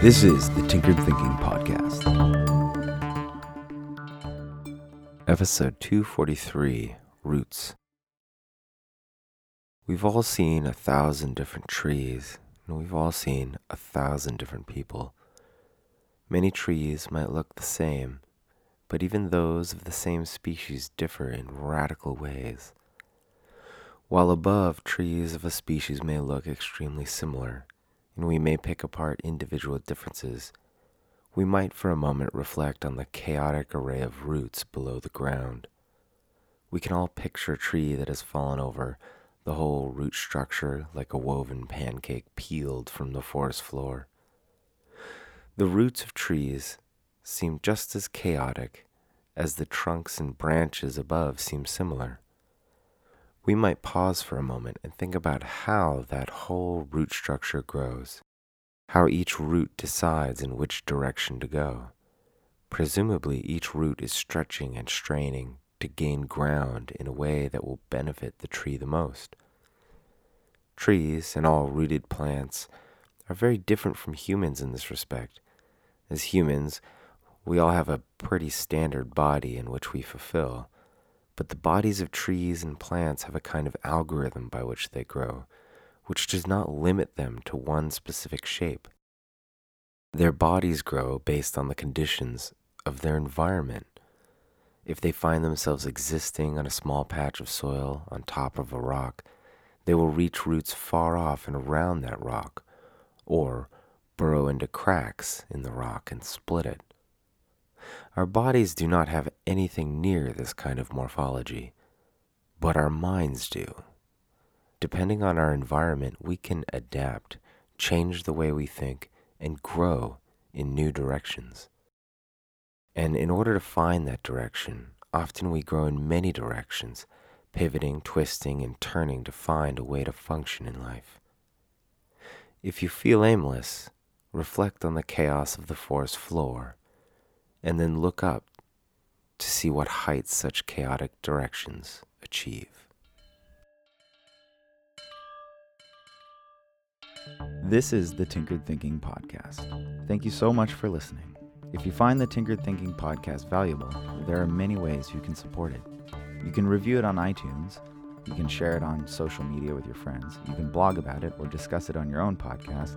This is the Tinkered Thinking Podcast. Episode 243 Roots. We've all seen a thousand different trees, and we've all seen a thousand different people. Many trees might look the same, but even those of the same species differ in radical ways. While above, trees of a species may look extremely similar, and we may pick apart individual differences, we might for a moment reflect on the chaotic array of roots below the ground. We can all picture a tree that has fallen over, the whole root structure like a woven pancake peeled from the forest floor. The roots of trees seem just as chaotic as the trunks and branches above seem similar we might pause for a moment and think about how that whole root structure grows, how each root decides in which direction to go. Presumably, each root is stretching and straining to gain ground in a way that will benefit the tree the most. Trees and all rooted plants are very different from humans in this respect. As humans, we all have a pretty standard body in which we fulfill but the bodies of trees and plants have a kind of algorithm by which they grow, which does not limit them to one specific shape. Their bodies grow based on the conditions of their environment. If they find themselves existing on a small patch of soil on top of a rock, they will reach roots far off and around that rock, or burrow into cracks in the rock and split it. Our bodies do not have anything near this kind of morphology, but our minds do. Depending on our environment, we can adapt, change the way we think, and grow in new directions. And in order to find that direction, often we grow in many directions, pivoting, twisting, and turning to find a way to function in life. If you feel aimless, reflect on the chaos of the forest floor and then look up to see what heights such chaotic directions achieve. This is the Tinkered Thinking Podcast. Thank you so much for listening. If you find the Tinkered Thinking Podcast valuable, there are many ways you can support it. You can review it on iTunes, you can share it on social media with your friends, you can blog about it or discuss it on your own podcast